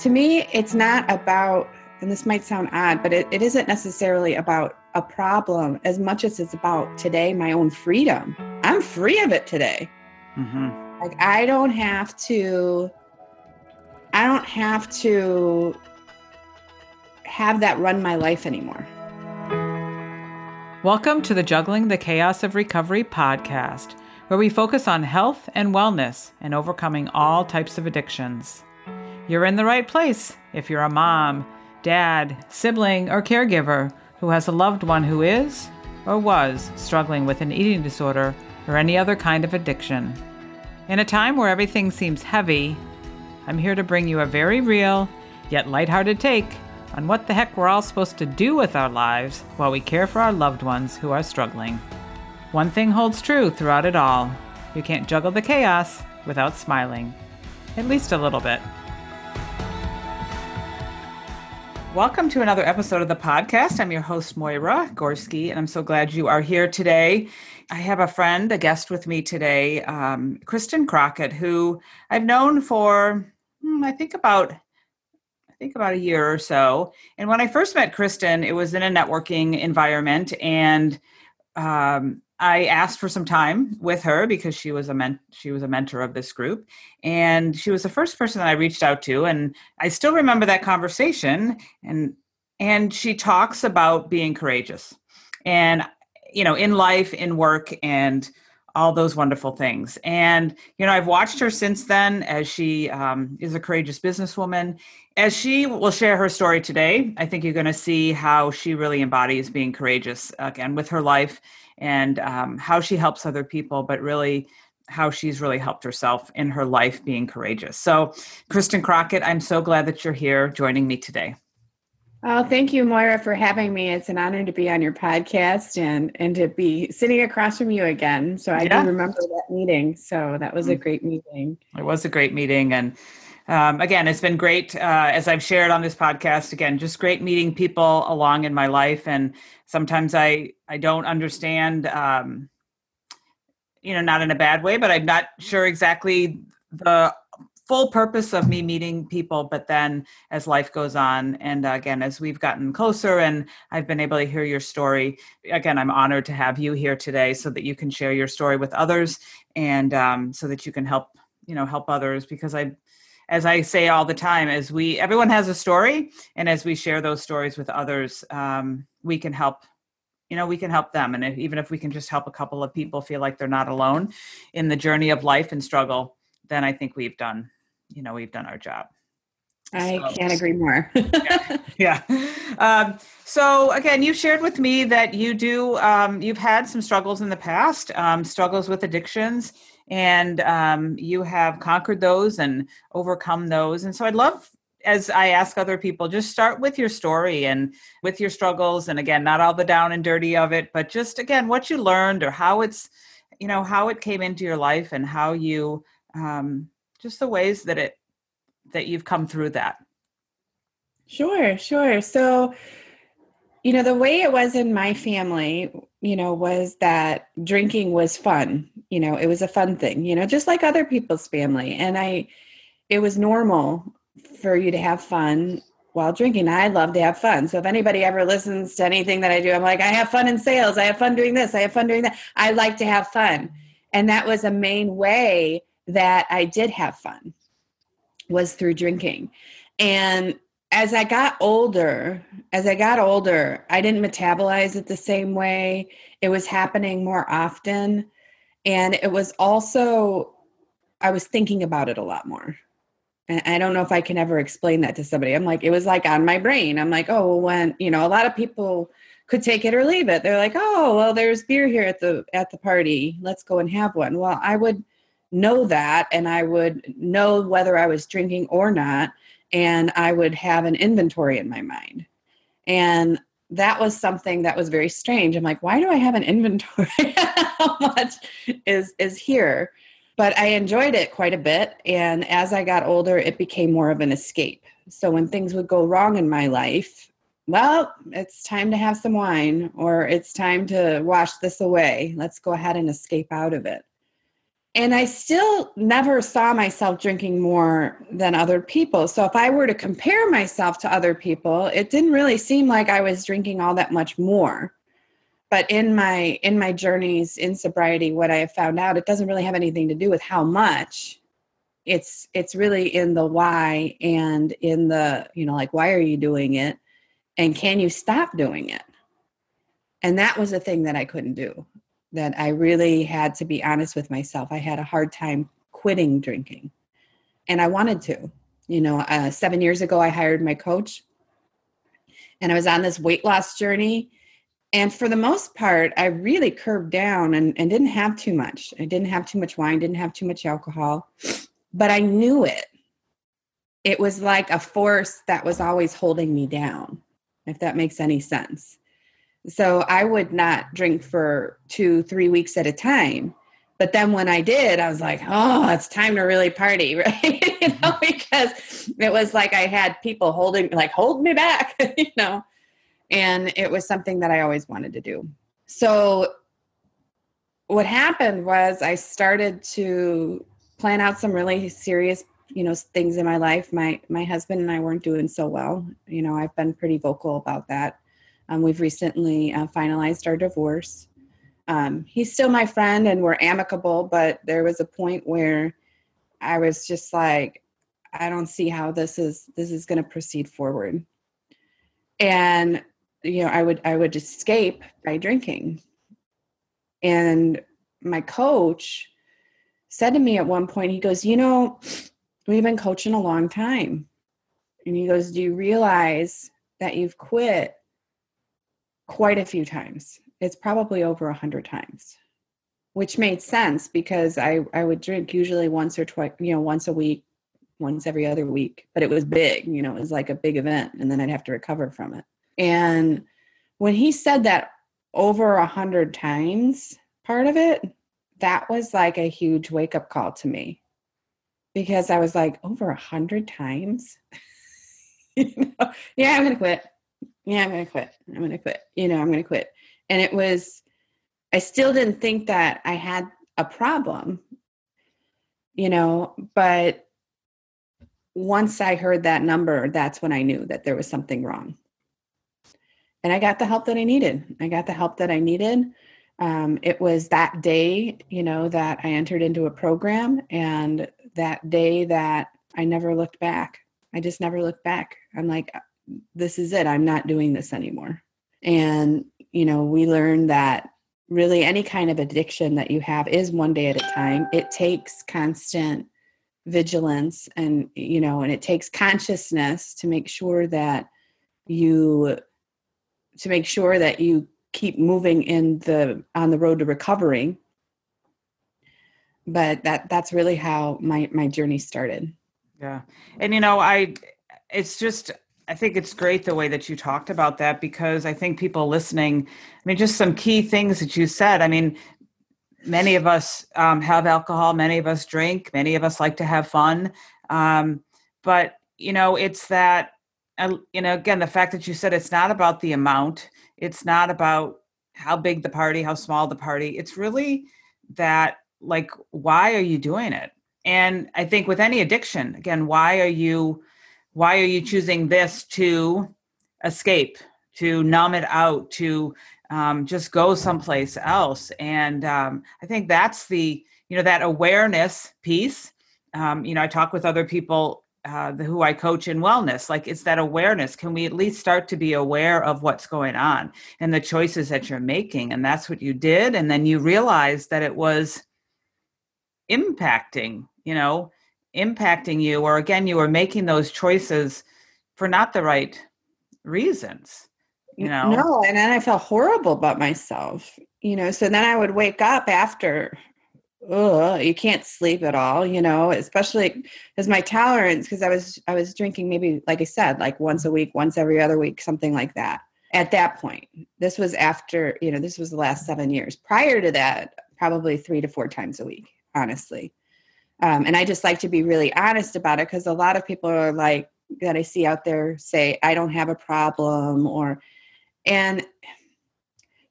to me, it's not about, and this might sound odd, but it, it isn't necessarily about a problem as much as it's about today, my own freedom. I'm free of it today. Mm-hmm. Like, I don't have to, I don't have to have that run my life anymore. Welcome to the Juggling the Chaos of Recovery podcast, where we focus on health and wellness and overcoming all types of addictions. You're in the right place if you're a mom, dad, sibling, or caregiver who has a loved one who is or was struggling with an eating disorder or any other kind of addiction. In a time where everything seems heavy, I'm here to bring you a very real, yet lighthearted take on what the heck we're all supposed to do with our lives while we care for our loved ones who are struggling. One thing holds true throughout it all you can't juggle the chaos without smiling. At least a little bit. Welcome to another episode of the podcast. I'm your host, Moira Gorski, and I'm so glad you are here today. I have a friend, a guest with me today, um, Kristen Crockett, who I've known for, hmm, I think about I think about a year or so. And when I first met Kristen, it was in a networking environment, and um, I asked for some time with her because she was a men- she was a mentor of this group, and she was the first person that I reached out to, and I still remember that conversation. and And she talks about being courageous, and you know, in life, in work, and all those wonderful things. And you know, I've watched her since then as she um, is a courageous businesswoman. As she will share her story today, I think you're going to see how she really embodies being courageous again with her life and um, how she helps other people, but really how she's really helped herself in her life being courageous. So, Kristen Crockett, I'm so glad that you're here joining me today. Oh, thank you, Moira, for having me. It's an honor to be on your podcast and and to be sitting across from you again. So I yeah. do remember that meeting. So that was a mm. great meeting. It was a great meeting, and um, again, it's been great uh, as I've shared on this podcast. Again, just great meeting people along in my life, and sometimes I I don't understand, um, you know, not in a bad way, but I'm not sure exactly the full purpose of me meeting people. But then as life goes on, and again as we've gotten closer, and I've been able to hear your story, again I'm honored to have you here today so that you can share your story with others, and um, so that you can help you know help others because I as I say all the time, as we everyone has a story, and as we share those stories with others, um, we can help. You know, we can help them, and if, even if we can just help a couple of people feel like they're not alone in the journey of life and struggle, then I think we've done, you know, we've done our job. I so, can't agree more. yeah. yeah. Um, so again, you shared with me that you do, um, you've had some struggles in the past, um, struggles with addictions and um, you have conquered those and overcome those. And so I'd love, as I ask other people, just start with your story and with your struggles. And again, not all the down and dirty of it, but just again, what you learned or how it's, you know, how it came into your life and how you, um, just the ways that it, that you've come through that. Sure, sure. So, you know, the way it was in my family, you know, was that drinking was fun. You know, it was a fun thing, you know, just like other people's family. And I, it was normal for you to have fun while drinking. I love to have fun. So if anybody ever listens to anything that I do, I'm like, I have fun in sales. I have fun doing this. I have fun doing that. I like to have fun. And that was a main way that I did have fun was through drinking. And as I got older, as I got older, I didn't metabolize it the same way. It was happening more often. And it was also, I was thinking about it a lot more. And I don't know if I can ever explain that to somebody. I'm like, it was like on my brain. I'm like, oh, when, you know, a lot of people could take it or leave it. They're like, oh, well, there's beer here at the at the party. Let's go and have one. Well, I would know that and I would know whether I was drinking or not and I would have an inventory in my mind. And that was something that was very strange. I'm like, why do I have an inventory? How much is is here? But I enjoyed it quite a bit. And as I got older, it became more of an escape. So when things would go wrong in my life, well, it's time to have some wine or it's time to wash this away. Let's go ahead and escape out of it. And I still never saw myself drinking more than other people. So if I were to compare myself to other people, it didn't really seem like I was drinking all that much more. But in my in my journeys in sobriety, what I have found out, it doesn't really have anything to do with how much. It's it's really in the why and in the, you know, like why are you doing it? And can you stop doing it? And that was a thing that I couldn't do that I really had to be honest with myself. I had a hard time quitting drinking, and I wanted to. You know, uh, seven years ago, I hired my coach, and I was on this weight loss journey. And for the most part, I really curved down and, and didn't have too much. I didn't have too much wine, didn't have too much alcohol, but I knew it. It was like a force that was always holding me down, if that makes any sense. So I would not drink for two, three weeks at a time. But then when I did, I was like, oh, it's time to really party, right? you know, mm-hmm. because it was like I had people holding, like, hold me back, you know. And it was something that I always wanted to do. So what happened was I started to plan out some really serious you know things in my life my my husband and i weren't doing so well you know i've been pretty vocal about that um, we've recently uh, finalized our divorce. Um, he's still my friend and we're amicable, but there was a point where I was just like, I don't see how this is this is going to proceed forward. And you know, I would I would escape by drinking. And my coach said to me at one point, he goes, "You know, we've been coaching a long time." And he goes, "Do you realize that you've quit quite a few times. It's probably over a hundred times, which made sense because I, I would drink usually once or twice, you know, once a week, once every other week, but it was big, you know, it was like a big event and then I'd have to recover from it. And when he said that over a hundred times, part of it, that was like a huge wake up call to me because I was like, over a hundred times? you know? Yeah, I'm to quit yeah, I'm going to quit. I'm going to quit. You know, I'm going to quit. And it was, I still didn't think that I had a problem, you know, but once I heard that number, that's when I knew that there was something wrong. And I got the help that I needed. I got the help that I needed. Um, it was that day, you know, that I entered into a program and that day that I never looked back. I just never looked back. I'm like, this is it. I'm not doing this anymore. And, you know, we learned that really any kind of addiction that you have is one day at a time. It takes constant vigilance and, you know, and it takes consciousness to make sure that you to make sure that you keep moving in the on the road to recovery but that that's really how my my journey started yeah and you know i it's just I think it's great the way that you talked about that because I think people listening, I mean, just some key things that you said. I mean, many of us um, have alcohol, many of us drink, many of us like to have fun. Um, but, you know, it's that, uh, you know, again, the fact that you said it's not about the amount, it's not about how big the party, how small the party. It's really that, like, why are you doing it? And I think with any addiction, again, why are you why are you choosing this to escape to numb it out to um, just go someplace else? And um, i think that's the you know that awareness piece. Um, you know i talk with other people uh, who i coach in wellness. Like it's that awareness. Can we at least start to be aware of what's going on and the choices that you're making? And that's what you did. And then you realized that it was impacting you know impacting you or again you were making those choices for not the right reasons you know? no and then i felt horrible about myself you know so then i would wake up after ugh, you can't sleep at all you know especially as my tolerance because i was i was drinking maybe like i said like once a week once every other week something like that. At that point this was after you know this was the last seven years. Prior to that probably three to four times a week honestly um, and I just like to be really honest about it because a lot of people are like, that I see out there say, I don't have a problem, or, and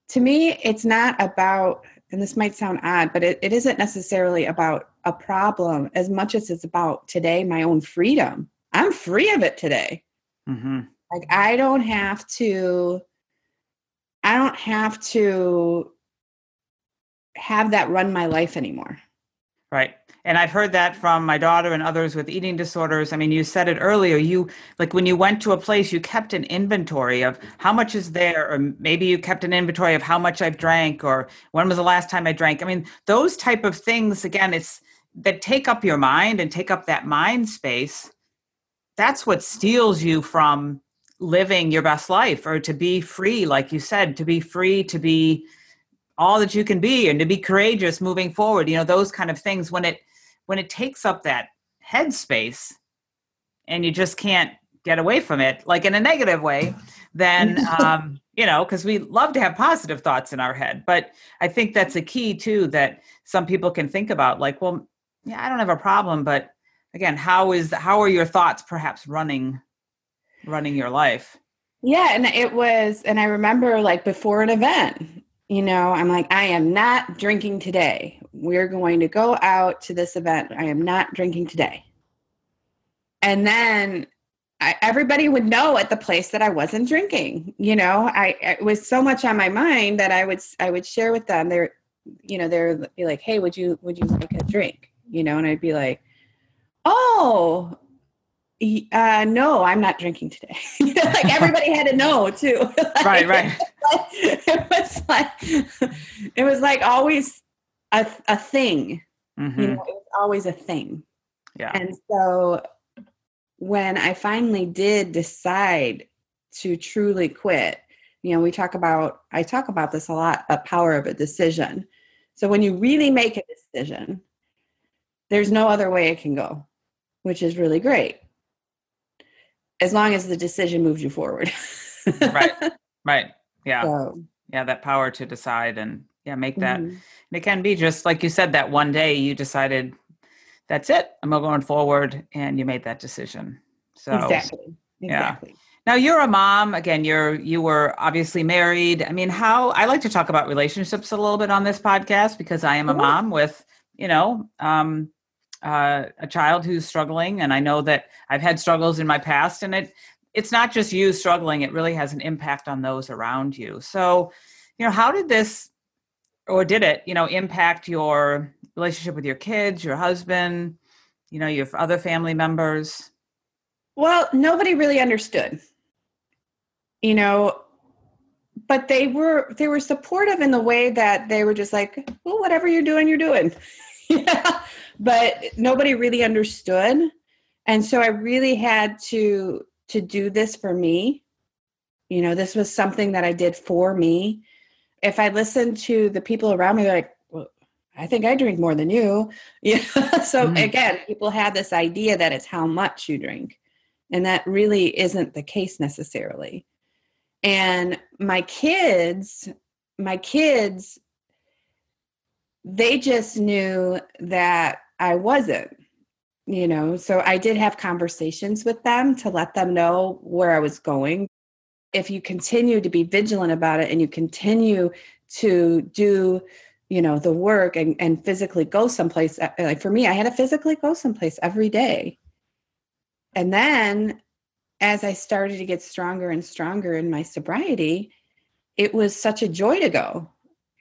to me, it's not about and this might sound odd, but it, it isn't necessarily about a problem as much as it's about today, my own freedom. I'm free of it today. Mm-hmm. Like I don't have to, I don't have to have that run my life anymore. Right. And I've heard that from my daughter and others with eating disorders. I mean, you said it earlier. You like when you went to a place, you kept an inventory of how much is there, or maybe you kept an inventory of how much I've drank, or when was the last time I drank. I mean, those type of things. Again, it's that take up your mind and take up that mind space. That's what steals you from living your best life, or to be free, like you said, to be free, to be all that you can be, and to be courageous moving forward. You know, those kind of things. When it when it takes up that headspace and you just can't get away from it like in a negative way then um, you know because we love to have positive thoughts in our head but i think that's a key too that some people can think about like well yeah i don't have a problem but again how is how are your thoughts perhaps running running your life yeah and it was and i remember like before an event you know, I'm like, I am not drinking today. We're going to go out to this event. I am not drinking today. And then I, everybody would know at the place that I wasn't drinking. You know, I it was so much on my mind that I would I would share with them. They're, you know, they're like, "Hey, would you would you like a drink?" You know, and I'd be like, "Oh, uh, no, I'm not drinking today. like everybody had to know too. like, right, right. It was like it was like always a a thing. Mm-hmm. You know, it was always a thing. Yeah. And so when I finally did decide to truly quit, you know, we talk about I talk about this a lot, a power of a decision. So when you really make a decision, there's no other way it can go, which is really great as long as the decision moves you forward. right. Right. Yeah. So, yeah. That power to decide and yeah, make that. Mm-hmm. And it can be just like you said, that one day you decided that's it. I'm going forward and you made that decision. So exactly. Exactly. Yeah. Now you're a mom. Again, you're you were obviously married. I mean, how I like to talk about relationships a little bit on this podcast because I am a mom with, you know, um, uh, a child who's struggling, and I know that I've had struggles in my past, and it it's not just you struggling; it really has an impact on those around you. So, you know, how did this, or did it, you know, impact your relationship with your kids, your husband, you know, your other family members? Well, nobody really understood. You know, but they were they were supportive in the way that they were just like, well, whatever you're doing, you're doing. yeah. But nobody really understood. And so i really had to to do this for me. You know this was something that i did for me. If i listened to the people around me like well, i think i drink more than you. Yeah so mm-hmm. again people had this idea that it's how much you drink. And that really isn't the case necessarily. And my kids my kids they just knew that I wasn't, you know. So I did have conversations with them to let them know where I was going. If you continue to be vigilant about it and you continue to do, you know, the work and, and physically go someplace, uh, like for me, I had to physically go someplace every day. And then as I started to get stronger and stronger in my sobriety, it was such a joy to go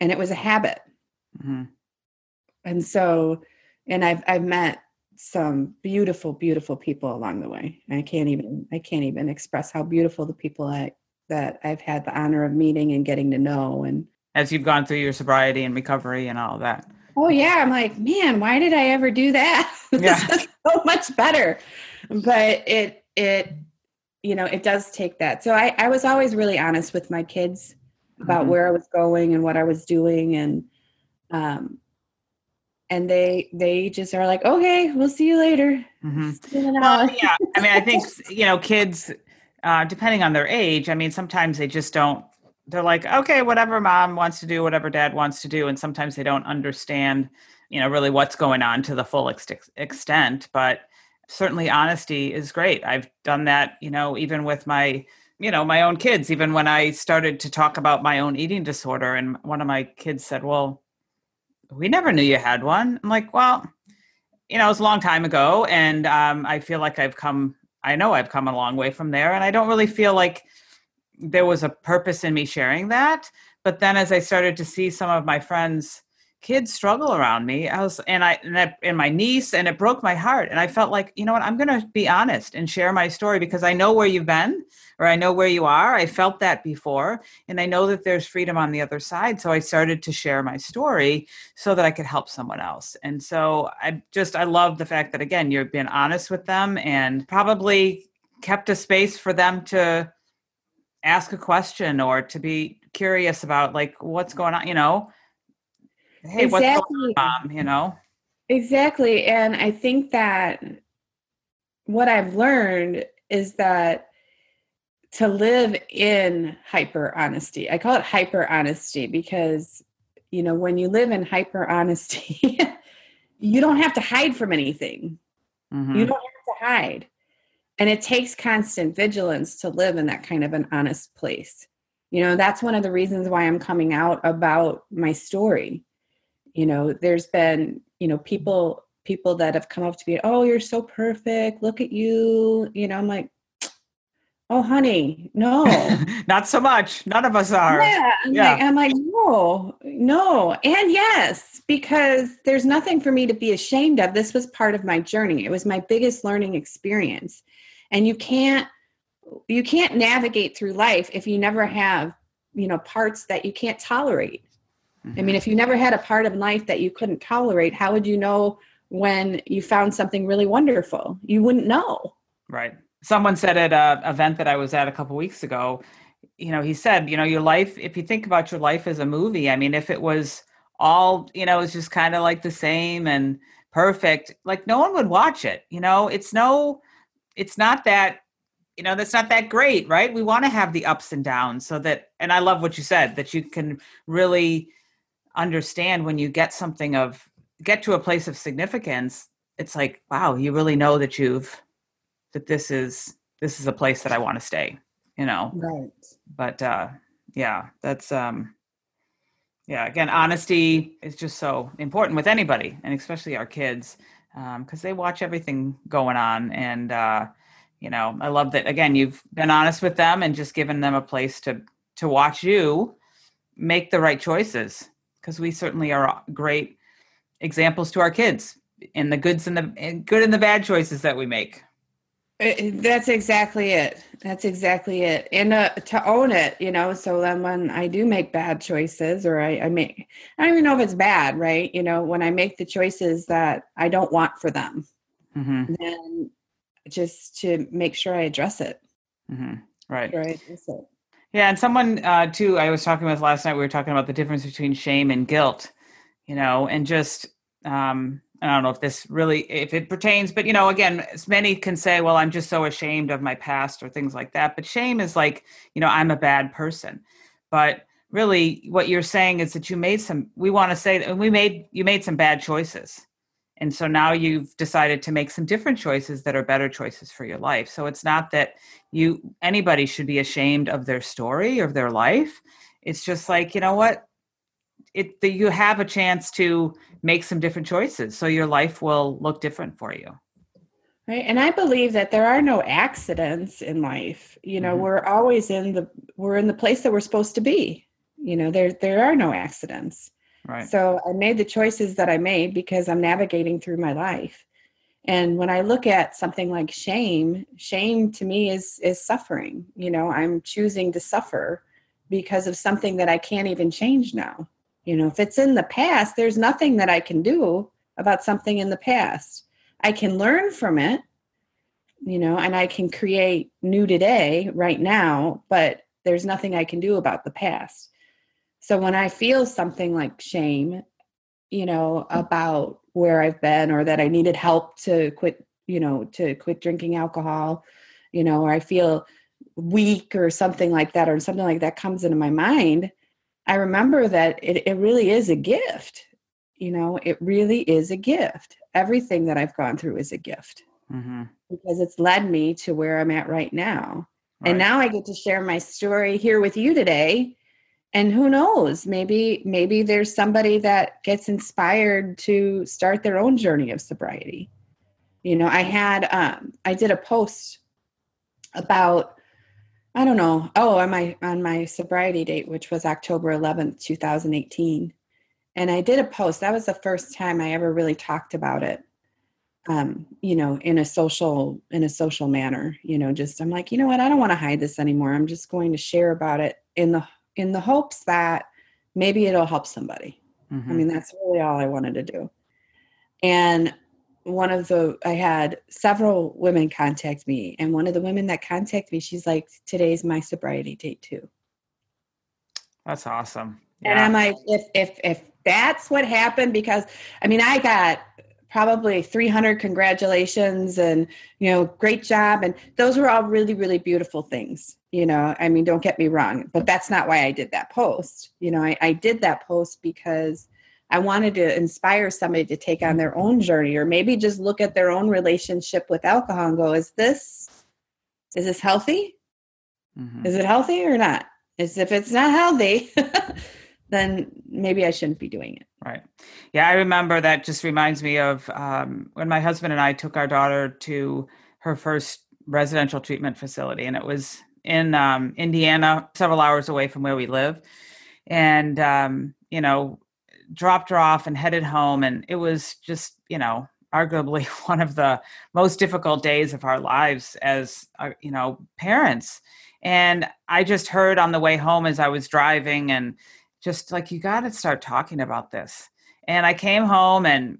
and it was a habit. Mm-hmm. And so and I've I've met some beautiful, beautiful people along the way. I can't even I can't even express how beautiful the people I that I've had the honor of meeting and getting to know and as you've gone through your sobriety and recovery and all that. Oh yeah, I'm like, man, why did I ever do that? Yeah. This is so much better. But it it you know, it does take that. So I, I was always really honest with my kids about mm-hmm. where I was going and what I was doing and um and they they just are like okay we'll see you later. Mm-hmm. well, yeah i mean i think you know kids uh, depending on their age i mean sometimes they just don't they're like okay whatever mom wants to do whatever dad wants to do and sometimes they don't understand you know really what's going on to the full ex- extent but certainly honesty is great. I've done that you know even with my you know my own kids even when i started to talk about my own eating disorder and one of my kids said well we never knew you had one. I'm like, well, you know, it was a long time ago. And um, I feel like I've come, I know I've come a long way from there. And I don't really feel like there was a purpose in me sharing that. But then as I started to see some of my friends, kids struggle around me i was and i and, and my niece and it broke my heart and i felt like you know what i'm going to be honest and share my story because i know where you've been or i know where you are i felt that before and i know that there's freedom on the other side so i started to share my story so that i could help someone else and so i just i love the fact that again you've been honest with them and probably kept a space for them to ask a question or to be curious about like what's going on you know hey, exactly. On, you know? Exactly. And I think that what I've learned is that to live in hyper honesty, I call it hyper honesty because, you know, when you live in hyper honesty, you don't have to hide from anything. Mm-hmm. You don't have to hide. And it takes constant vigilance to live in that kind of an honest place. You know, that's one of the reasons why I'm coming out about my story you know there's been you know people people that have come up to me oh you're so perfect. Look at you. You know i'm like oh honey no. Not so much. None of us are. Yeah I'm, yeah. Like, I'm like no no. And yes because there's nothing for me to be ashamed of. This was part of my journey. It was my biggest learning experience. And you can't you can't navigate through life if you never have you know parts that you can't tolerate Mm-hmm. I mean, if you never had a part of life that you couldn't tolerate, how would you know when you found something really wonderful? You wouldn't know. Right. Someone said at an event that I was at a couple weeks ago, you know, he said, you know, your life, if you think about your life as a movie, I mean, if it was all, you know, it's just kind of like the same and perfect, like no one would watch it. You know, it's no, it's not that you know that's not that great right we want to have the ups and downs so that and i love what you said that you can really understand when you get something of get to a place of significance it's like wow you really know that you've that this is this is a place that i want to stay you know? Right. But uh yeah that's um yeah again honesty is just so important with anybody and especially our kids because um, they watch everything going on and uh you know i love that again you've been honest with them and just given them a place to to watch you make the right choices because we certainly are great examples to our kids in the goods and the and good and the bad choices that we make. Uh, that's exactly it. That's exactly it. And uh, to own it, you know, so then when I do make bad choices or I, I make, I don't even know if it's bad, right? You know, when I make the choices that I don't want for them, mm-hmm. then just to make sure I address it. Mm-hmm. Right. Right. Yeah, and someone uh, too I was talking with last night. We were talking about the difference between shame and guilt, you know, and just um, I don't know if this really if it pertains, but you know, again, many can say, "Well, I'm just so ashamed of my past" or things like that. But shame is like, you know, I'm a bad person. But really, what you're saying is that you made some. We want to say that we made you made some bad choices, and so now you've decided to make some different choices that are better choices for your life. So it's not that you anybody should be ashamed of their story or their life. It's just like you know what? It that you have a chance to make some different choices so your life will look different for you. Right and i believe that there are no accidents in life. You know mm-hmm. we're always in the we're in the place that we're supposed to be. You know there there are no accidents Right. So I made the choices that I made because I'm navigating through my life. And when I look at something like shame, shame to me is is suffering. You know, I'm choosing to suffer because of something that I can't even change now. You know, if it's in the past, there's nothing that I can do about something in the past. I can learn from it, you know, and I can create new today right now, but there's nothing I can do about the past. So when I feel something like shame, you know, about where I've been or that I needed help to quit, you know, to quit drinking alcohol, you know, or I feel weak or something like that, or something like that comes into my mind, I remember that it, it really is a gift. You know, it really is a gift. Everything that I've gone through is a gift mm-hmm. because it's led me to where I'm at right now. Right. And now I get to share my story here with you today and who knows maybe maybe there's somebody that gets inspired to start their own journey of sobriety you know i had um i did a post about i don't know oh on my on my sobriety date which was october 11th 2018 and i did a post that was the first time i ever really talked about it um, you know, in a social in a social manner. You know, just I'm like, you know what, I don't want to hide this anymore. I'm just going to share about it in the in the hopes that maybe it'll help somebody. Mm-hmm. I mean, that's really all I wanted to do. And one of the I had several women contact me, and one of the women that contacted me, she's like, "Today's my sobriety date too." That's awesome. Yeah. And I'm like, if if if that's what happened, because I mean, I got probably 300 congratulations and you know great job. And those were all really really beautiful things you know i mean don't get me wrong but that's not why i did that post. You know i, I did that post because i wanted to inspire somebody to take on their own journey or maybe just look at their own relationship with alcohol and go is this is this healthy? Mm-hmm. is it healthy or not? Is if it's not healthy then maybe I shouldn't be doing it. Right. Yeah, I remember that just reminds me of um, when my husband and I took our daughter to her first residential treatment facility, and it was in um, Indiana, several hours away from where we live. And, um, you know, dropped her off and headed home. And it was just, you know, arguably one of the most difficult days of our lives as, uh, you know, parents. And I just heard on the way home as I was driving and, just like you got to start talking about this. And i came home and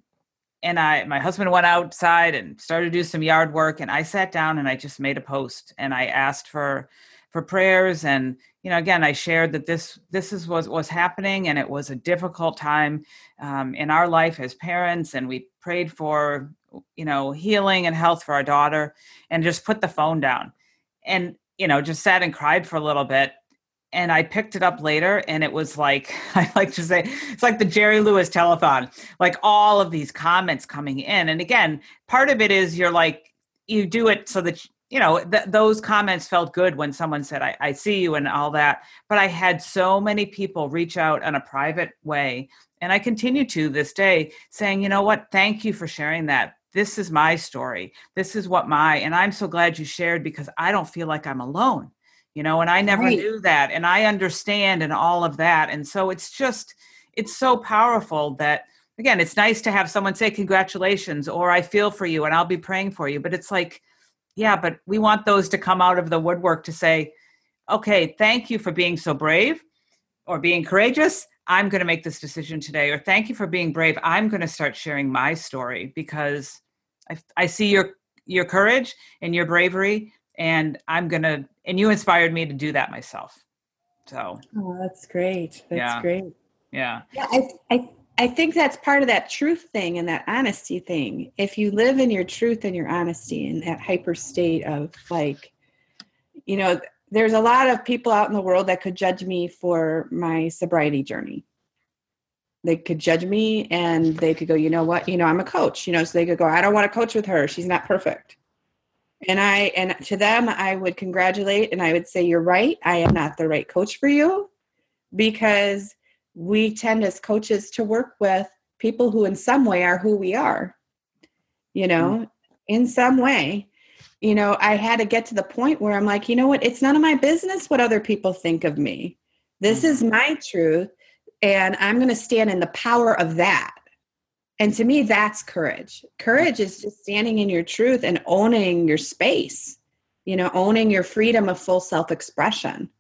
and i my husband went outside and started to do some yard work and i sat down and i just made a post and i asked for for prayers and you know again i shared that this this is what was happening and it was a difficult time um, in our life as parents and we prayed for you know healing and health for our daughter and just put the phone down. And you know just sat and cried for a little bit and I picked it up later, and it was like I like to say it's like the Jerry Lewis telethon, like all of these comments coming in. And again, part of it is you're like you do it so that you know th- those comments felt good when someone said I, I see you and all that. But I had so many people reach out in a private way, and I continue to this day saying, you know what, thank you for sharing that. This is my story. This is what my, and I'm so glad you shared because I don't feel like I'm alone you know and i never right. knew that and i understand and all of that and so it's just it's so powerful that again it's nice to have someone say congratulations or i feel for you and i'll be praying for you but it's like yeah but we want those to come out of the woodwork to say okay thank you for being so brave or being courageous i'm going to make this decision today or thank you for being brave i'm going to start sharing my story because I, I see your your courage and your bravery and i'm to and you inspired me to do that myself. So oh, that's great. That's yeah. great. Yeah. Yeah. I, I, I think that's part of that truth thing and that honesty thing. If you live in your truth and your honesty in that hyper state of like, you know, there's a lot of people out in the world that could judge me for my sobriety journey. They could judge me and they could go, you know what, you know, I'm a coach, you know, so they could go, I don't want to coach with her. She's not perfect and i and to them i would congratulate and i would say you're right. I am not the right coach for you because we tend as coaches to work with people who in some way are who we are you know mm-hmm. in some way. You know i had to get to the point where i'm like you know what? It's none of my business what other people think of me. This mm-hmm. is my truth and i'm going to stand in the power of that and to me, that's courage. Courage is just standing in your truth and owning your space, you know, owning your freedom of full self expression.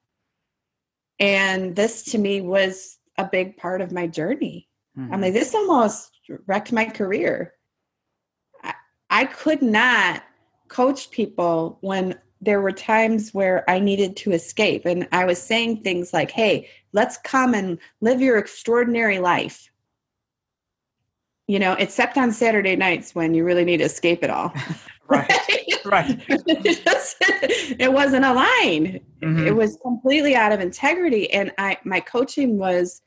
And this to me was a big part of my journey. Mm-hmm. I'm like, this almost wrecked my career. I, I could not coach people when there were times where I needed to escape. And I was saying things like, hey, let's come and live your extraordinary life you know, except on Saturday nights when you really need to escape it all. right. Right. it, just, it wasn't aligned. Mm-hmm. It was completely out of integrity. And I my coaching was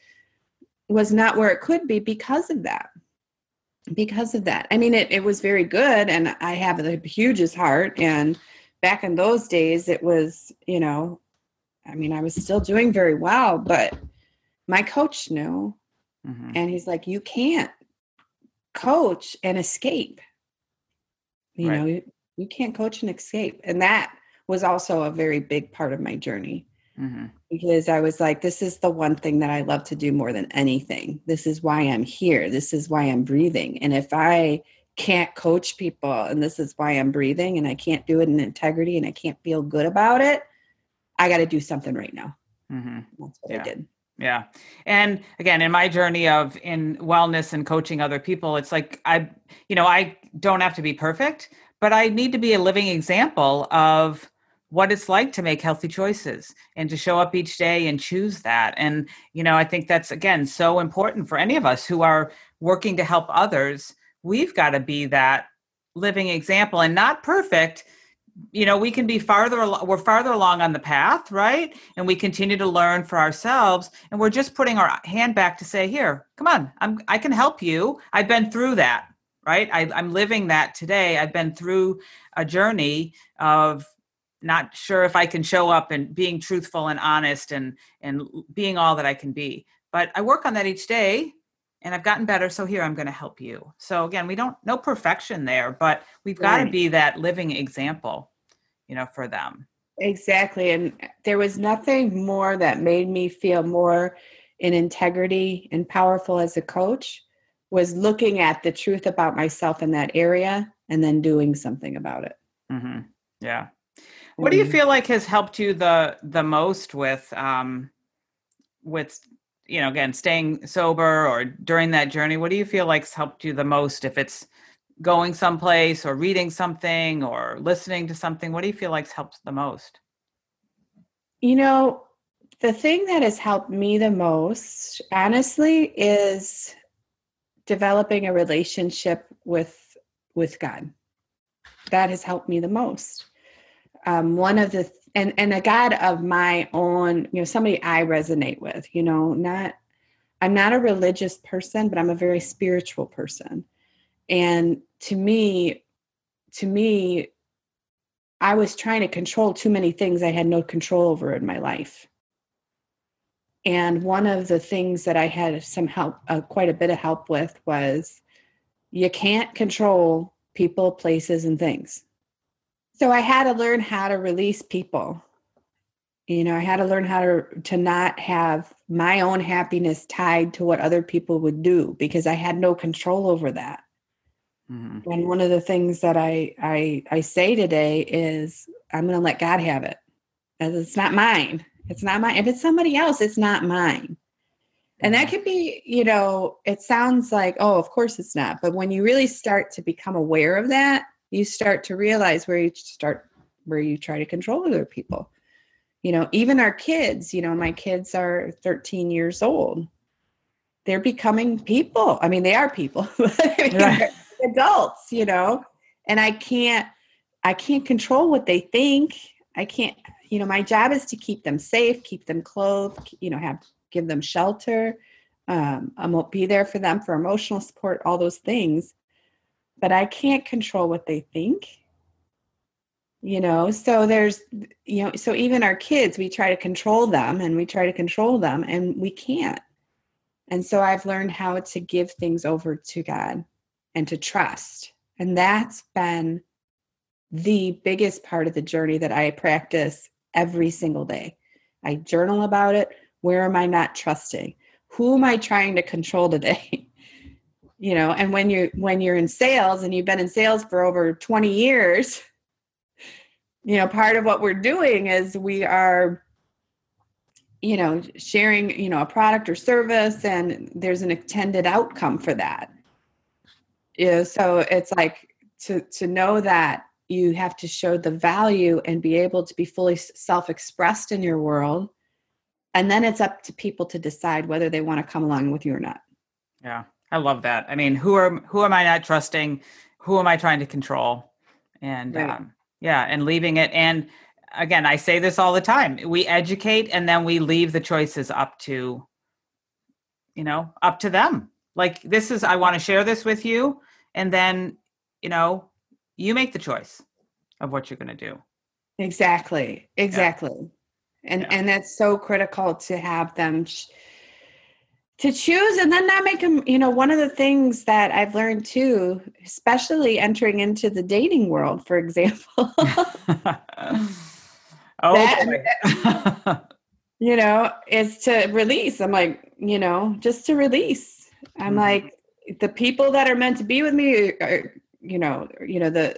was not where it could be because of that. Because of that. I mean it, it was very good and I have the hugest heart. And back in those days it was, you know, I mean I was still doing very well, but my coach knew. Mm-hmm. And he's like, you can't coach and escape. You right. know, you, you can't coach and escape. And that was also a very big part of my journey. Mm-hmm. Because I was like, this is the one thing that I love to do more than anything. This is why I'm here. This is why I'm breathing. And if I can't coach people and this is why I'm breathing and I can't do it in integrity and I can't feel good about it, I got to do something right now. Mm-hmm. That's what yeah. I did. Yeah. And again, in my journey of in wellness and coaching other people, it's like I, you know, I don't have to be perfect, but I need to be a living example of what it's like to make healthy choices and to show up each day and choose that. And, you know, I think that's again so important for any of us who are working to help others. We've got to be that living example and not perfect you know we can be farther we're farther along on the path right? And we continue to learn for ourselves and we're just putting our hand back to say here come on i'm i can help you. I've been through that right? I, i'm living that today. I've been through a journey of not sure if i can show up and being truthful and honest and and being all that i can be. But i work on that each day and I've gotten better. So here I'm going to help you. So again, we don't no perfection there, but we've got right. to be that living example, you know, for them. Exactly. And there was nothing more that made me feel more in integrity and powerful as a coach was looking at the truth about myself in that area and then doing something about it. Mm-hmm. Yeah. What do you mm-hmm. feel like has helped you the the most with um with you know again staying sober or during that journey what do you feel like's helped you the most? If it's going someplace or reading something or listening to something what do you feel like's helped the most? You know the thing that has helped me the most honestly is developing a relationship with with god. That has helped me the most. Um, one of the and and a God of my own, you know, somebody I resonate with, you know, not I'm not a religious person, but I'm a very spiritual person. And to me, to me, I was trying to control too many things I had no control over in my life. And one of the things that I had some help, uh, quite a bit of help with was you can't control people, places, and things. So I had to learn how to release people. You know, I had to learn how to to not have my own happiness tied to what other people would do because I had no control over that. Mm-hmm. And one of the things that I I I say today is I'm going to let God have it. It's not mine. It's not mine. If it's somebody else, it's not mine. And that mm-hmm. could be, you know, it sounds like, oh, of course it's not. But when you really start to become aware of that, you start to realize where you start where you try to control other people. You know even our kids you know my kids are 13 years old. They're becoming people. I mean they are people right. adults you know and i can't i can't control what they think. I can't you know my job is to keep them safe keep them clothed you know have give them shelter um, i'm be there for them for emotional support all those things but I can't control what they think. You know, so there's, you know, so even our kids, we try to control them and we try to control them and we can't. And so I've learned how to give things over to God and to trust. And that's been the biggest part of the journey that I practice every single day. I journal about it. Where am I not trusting? Who am I trying to control today? you know and when you're when you're in sales and you've been in sales for over 20 years you know part of what we're doing is we are you know sharing you know a product or service and there's an intended outcome for that. Know, so it's like to to know that you have to show the value and be able to be fully self-expressed in your world. And then it's up to people to decide whether they want to come along with you or not. Yeah I love that. I mean, who are who am I not trusting? Who am I trying to control? And right. um, yeah, and leaving it. And again, I say this all the time: we educate, and then we leave the choices up to, you know, up to them. Like this is, I want to share this with you, and then, you know, you make the choice of what you're going to do. Exactly. Exactly. Yeah. And yeah. and that's so critical to have them. Sh- to choose and then not make them you know one of the things that i've learned too especially entering into the dating world for example. Oh that, you know is to release. I'm like you know just to release. I'm mm-hmm. like the people that are meant to be with me are you know you know the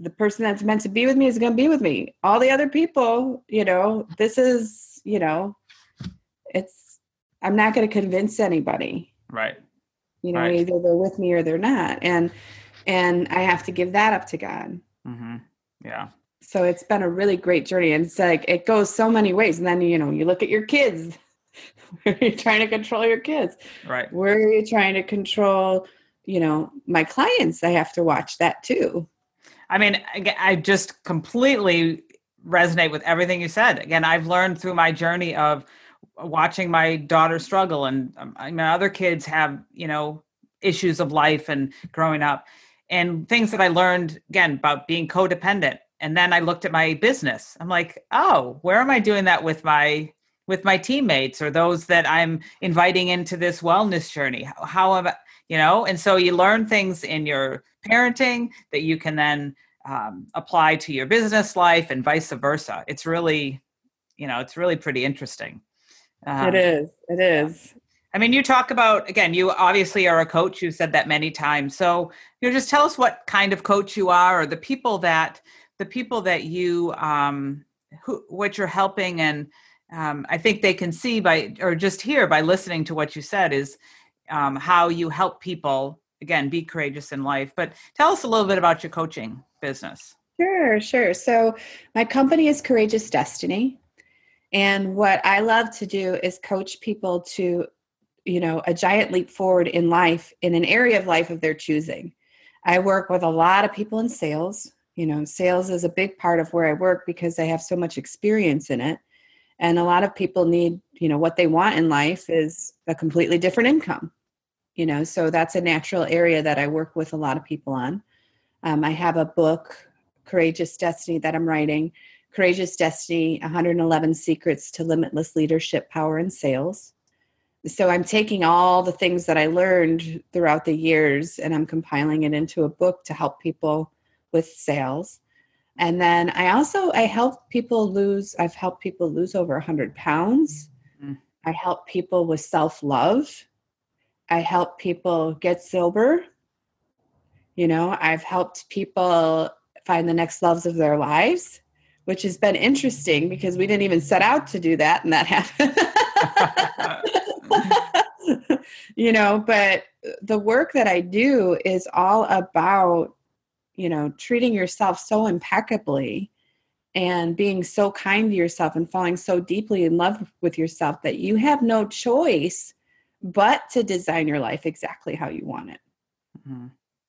the person that's meant to be with me is going to be with me. All the other people you know this is you know it's I'm not going to convince anybody. Right. You know, right. either they're with me or they're not. And and I have to give that up to God. Mm-hmm. Yeah. So it's been a really great journey. And it's like it goes so many ways. And then you know, you look at your kids. Where are you trying to control your kids? Right. Where are you trying to control, you know, my clients? I have to watch that too. I mean, I just completely resonate with everything you said. Again, I've learned through my journey of watching my daughter struggle and um, I other kids have you know issues of life and growing up. And things that i learned again about being codependent and then i looked at my business. I'm like oh where am i doing that with my with my teammates or those that i'm inviting into this wellness journey? How, how am i you know? And so you learn things in your parenting that you can then um, apply to your business life and vice versa. It's really you know it's really pretty interesting um, it is. It is. I mean, you talk about again. You obviously are a coach. You've said that many times. So, you know, just tell us what kind of coach you are, or the people that the people that you um, who what you're helping, and um, I think they can see by or just hear by listening to what you said is um, how you help people again be courageous in life. But tell us a little bit about your coaching business. Sure, sure. So, my company is Courageous Destiny. And what I love to do is coach people to, you know, a giant leap forward in life in an area of life of their choosing. I work with a lot of people in sales. You know, sales is a big part of where I work because I have so much experience in it. And a lot of people need, you know, what they want in life is a completely different income. You know, so that's a natural area that I work with a lot of people on. Um, I have a book, Courageous Destiny, that I'm writing Courageous Destiny 111 Secrets to Limitless Leadership, Power, and Sales. So I'm taking all the things that I learned throughout the years and I'm compiling it into a book to help people with sales. And then I also I help people lose I've helped people lose over 100 pounds. Mm-hmm. I help people with self-love. I help people get sober. You know, I've helped people find the next loves of their lives which has been interesting because we didn't even set out to do that and that happened. you know, but the work that I do is all about, you know, treating yourself so impeccably and being so kind to yourself and falling so deeply in love with yourself that you have no choice but to design your life exactly how you want it. Mm-hmm.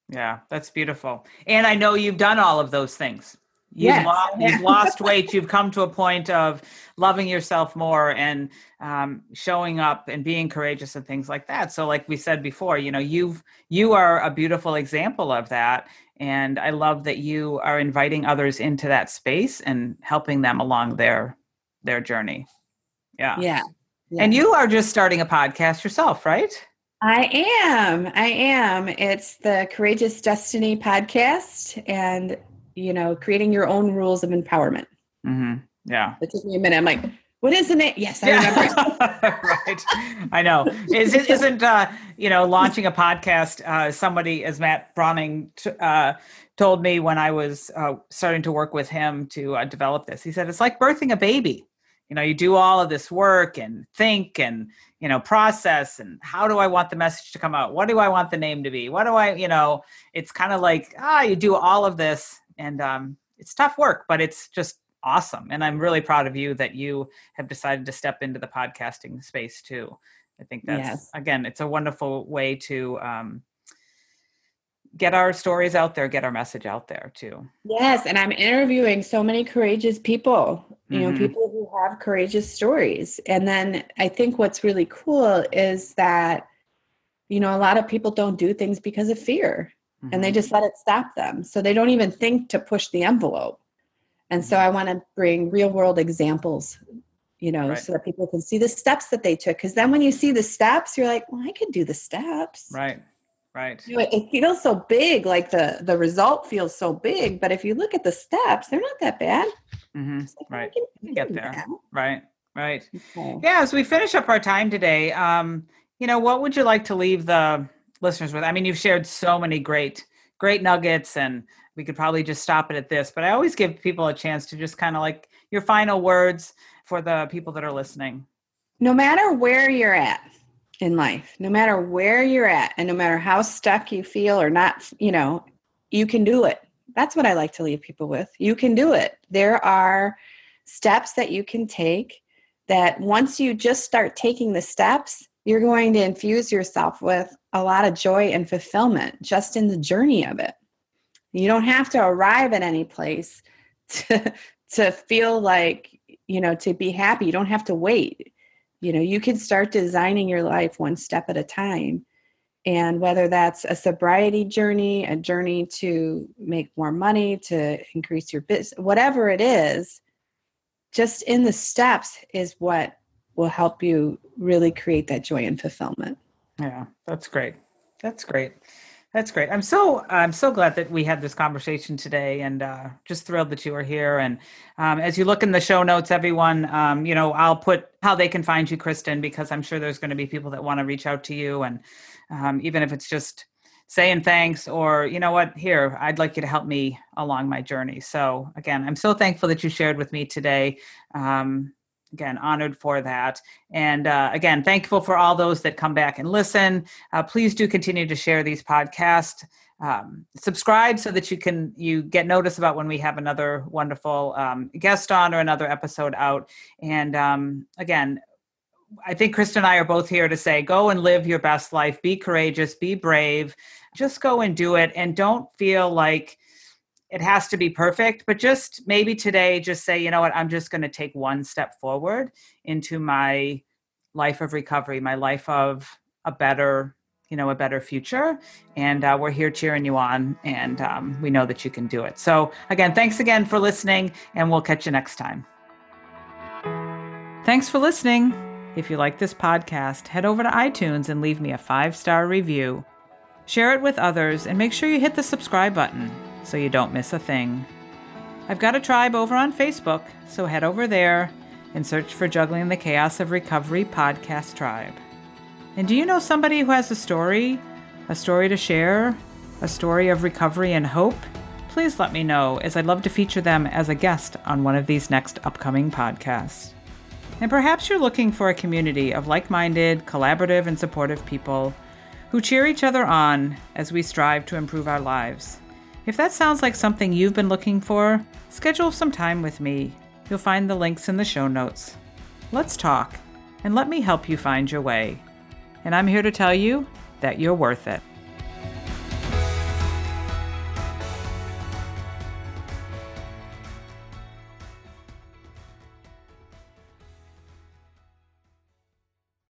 Yeah, that's beautiful. And I know you've done all of those things. You've, yes. lost, you've lost weight. You've come to a point of loving yourself more and um, showing up and being courageous and things like that. So, like we said before, you know, you've you are a beautiful example of that, and I love that you are inviting others into that space and helping them along their their journey. Yeah. Yeah. yeah. And you are just starting a podcast yourself, right? I am. I am. It's the Courageous Destiny podcast, and you know, creating your own rules of empowerment. Mm-hmm. Yeah. It took me a minute. I'm like, what is the name? Yes, I remember. right. I know. Is, isn't, uh, you know, launching a podcast, uh, somebody, as Matt Browning t- uh, told me when I was uh, starting to work with him to uh, develop this, he said, it's like birthing a baby. You know, you do all of this work and think and, you know, process and how do I want the message to come out? What do I want the name to be? What do I, you know, it's kind of like, ah, you do all of this and um, it's tough work, but it's just awesome. And I'm really proud of you that you have decided to step into the podcasting space too. I think that's yes. again, it's a wonderful way to um, get our stories out there, get our message out there too. Yes, and I'm interviewing so many courageous people, you mm-hmm. know, people who have courageous stories. And then I think what's really cool is that you know, a lot of people don't do things because of fear mm-hmm. and they mm-hmm. just let it stop them. So they don't even think to push the envelope. And so mm-hmm. I want to bring real world examples you know, Right. so that people can see the steps that they took. Because then when you see the steps, you're like, well, I could do the steps. Right. Right. You know, it, feels so big, like the the result feels so big. But if you look at the steps, they're not that bad. hmm like, Right. can- get there. that. Right. Right. Okay. Yeah, as we finish up our time today, um, you know, what would you like to leave the listeners with? I mean, you've shared so many great, great nuggets, and we could probably just stop it at this. But I always give people a chance to just kind of like your final words for the people that are listening. no matter where you're at in life, no matter where you're at, and no matter how stuck you feel or not, you know, you can do it. That's what I like to leave people with. You can do it. There are steps that you can take that once you just start taking the steps, you're going to infuse yourself with a lot of joy and fulfillment just in the journey of it. You don't have to arrive at any place to, to feel like, you know, to be happy. You don't have to wait you know you can start designing your life one step at a time and whether that's a sobriety journey a journey to make more money to increase your business whatever it is just in the steps is what will help you really create that joy and fulfillment Yeah, that's great. That's great. That's great. I'm so I'm so glad that we had this conversation today, and uh, just thrilled that you are here. And um, as you look in the show notes, everyone, um, you know, I'll put how they can find you, Kristen, because I'm sure there's going to be people that want to reach out to you, and um, even if it's just saying thanks or you know what, here, I'd like you to help me along my journey. So again, I'm so thankful that you shared with me today. Um, again, honored for that. And uh, again, thankful for all those that come back and listen. Uh, please do continue to share these podcasts. Um, subscribe so that you can you get notice about when we have another wonderful um, guest on or another episode out. And um, again, I think Kristen and I are both here to say go and live your best life. Be courageous, be brave. Just go and do it, and don't feel like it has to be perfect, but just maybe today, just say, you know what, I'm just going to take one step forward into my life of recovery, my life of a better, you know, a better future. And uh, we're here cheering you on, and um, we know that you can do it. So, again, thanks again for listening, and we'll catch you next time. Thanks for listening. If you like this podcast, head over to iTunes and leave me a five star review. Share it with others, and make sure you hit the subscribe button so you don't miss a thing. I've got a tribe over on Facebook, so head over there and search for Juggling the Chaos of Recovery Podcast Tribe. And do you know somebody who has a story, a story to share, a story of recovery and hope? Please let me know, as I'd love to feature them as a guest on one of these next upcoming podcasts. And perhaps you're looking for a community of like minded, collaborative, and supportive people who cheer each other on as we strive to improve our lives. If that sounds like something you've been looking for, schedule some time with me. You'll find the links in the show notes. Let's talk, and let me help you find your way. And I'm here to tell you that you're worth it.